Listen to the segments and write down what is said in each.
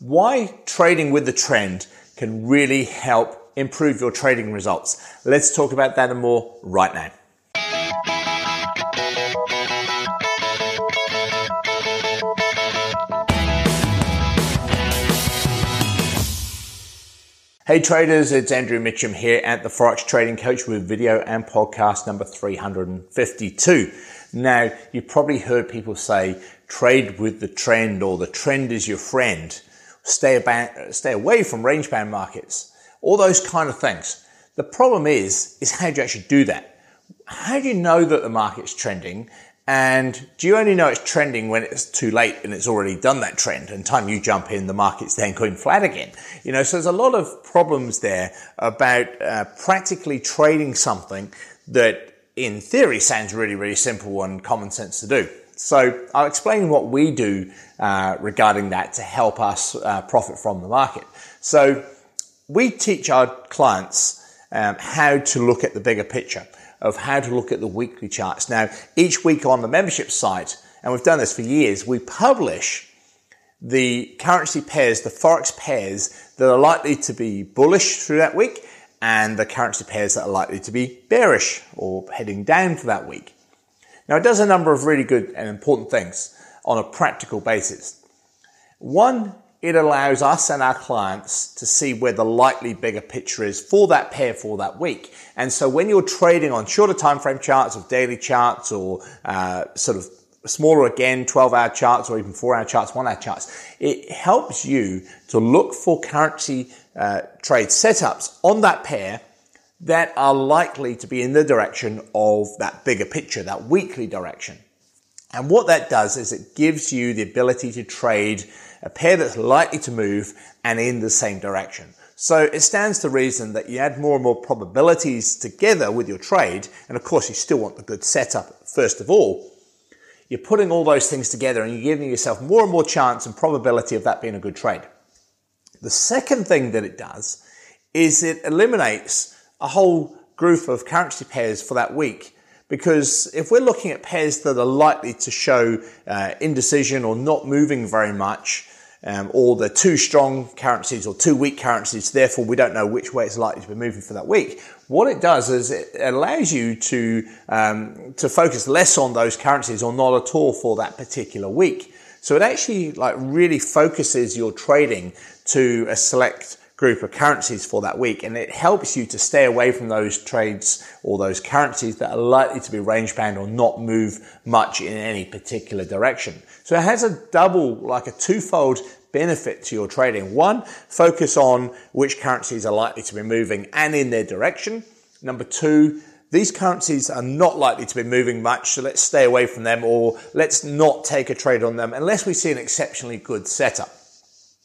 why trading with the trend can really help improve your trading results. Let's talk about that and more right now. Hey traders, it's Andrew Mitchem here at the Forex Trading Coach with video and podcast number 352. Now, you've probably heard people say trade with the trend or the trend is your friend. Stay about, stay away from range bound markets. All those kind of things. The problem is, is how do you actually do that? How do you know that the market's trending and do you only know it's trending when it's too late and it's already done that trend? And time you jump in, the market's then going flat again. You know, so there's a lot of problems there about uh, practically trading something that in theory sounds really, really simple and common sense to do. So I'll explain what we do uh, regarding that to help us uh, profit from the market. So we teach our clients um, how to look at the bigger picture of how to look at the weekly charts. Now, each week on the membership site, and we've done this for years, we publish the currency pairs, the forex pairs that are likely to be bullish through that week and the currency pairs that are likely to be bearish or heading down for that week. Now, it does a number of really good and important things on a practical basis. One it allows us and our clients to see where the likely bigger picture is for that pair for that week. And so when you're trading on shorter time frame charts or daily charts or uh, sort of smaller again 12 hour charts or even 4 hour charts 1 hour charts it helps you to look for currency uh, trade setups on that pair that are likely to be in the direction of that bigger picture that weekly direction and what that does is it gives you the ability to trade a pair that's likely to move and in the same direction. So it stands to reason that you add more and more probabilities together with your trade, and of course you still want the good setup first of all. You're putting all those things together and you're giving yourself more and more chance and probability of that being a good trade. The second thing that it does is it eliminates a whole group of currency pairs for that week because if we're looking at pairs that are likely to show uh, indecision or not moving very much, um, or the too strong currencies or too weak currencies, therefore we don't know which way it's likely to be moving for that week. What it does is it allows you to um, to focus less on those currencies or not at all for that particular week. So it actually like really focuses your trading to a select group of currencies for that week. And it helps you to stay away from those trades or those currencies that are likely to be range bound or not move much in any particular direction. So it has a double, like a twofold benefit to your trading. One, focus on which currencies are likely to be moving and in their direction. Number two, these currencies are not likely to be moving much, so let's stay away from them or let's not take a trade on them unless we see an exceptionally good setup.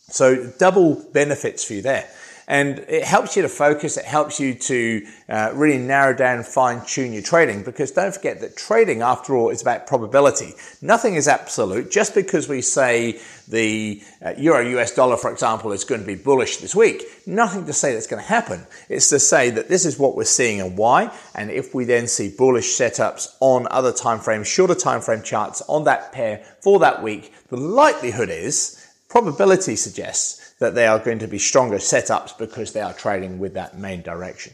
So double benefits for you there. And it helps you to focus. It helps you to uh, really narrow down, fine tune your trading because don't forget that trading, after all, is about probability. Nothing is absolute. Just because we say the uh, euro US dollar, for example, is going to be bullish this week, nothing to say that's going to happen. It's to say that this is what we're seeing and why. And if we then see bullish setups on other time frames, shorter time frame charts on that pair for that week, the likelihood is probability suggests that they are going to be stronger setups because they are trading with that main direction.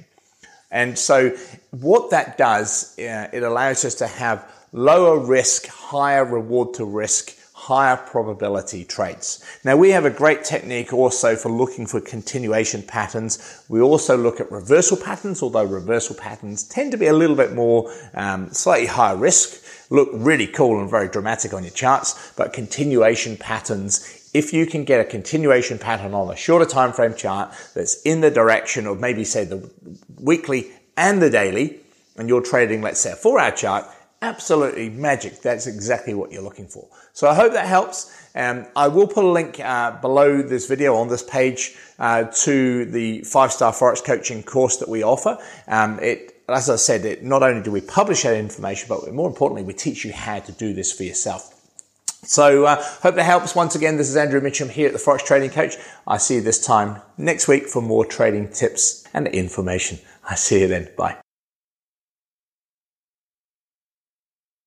And so what that does, uh, it allows us to have lower risk, higher reward to risk, higher probability trades. Now we have a great technique also for looking for continuation patterns. We also look at reversal patterns, although reversal patterns tend to be a little bit more, um, slightly higher risk, look really cool and very dramatic on your charts, but continuation patterns if you can get a continuation pattern on a shorter time frame chart that's in the direction of maybe say the weekly and the daily, and you're trading, let's say a four hour chart, absolutely magic. That's exactly what you're looking for. So I hope that helps. Um, I will put a link uh, below this video on this page uh, to the five star forex coaching course that we offer. Um, it, as I said, it, not only do we publish that information, but more importantly, we teach you how to do this for yourself. So, uh, hope that helps. Once again, this is Andrew Mitchem here at the Forex Trading Coach. I see you this time next week for more trading tips and information. I see you then. Bye.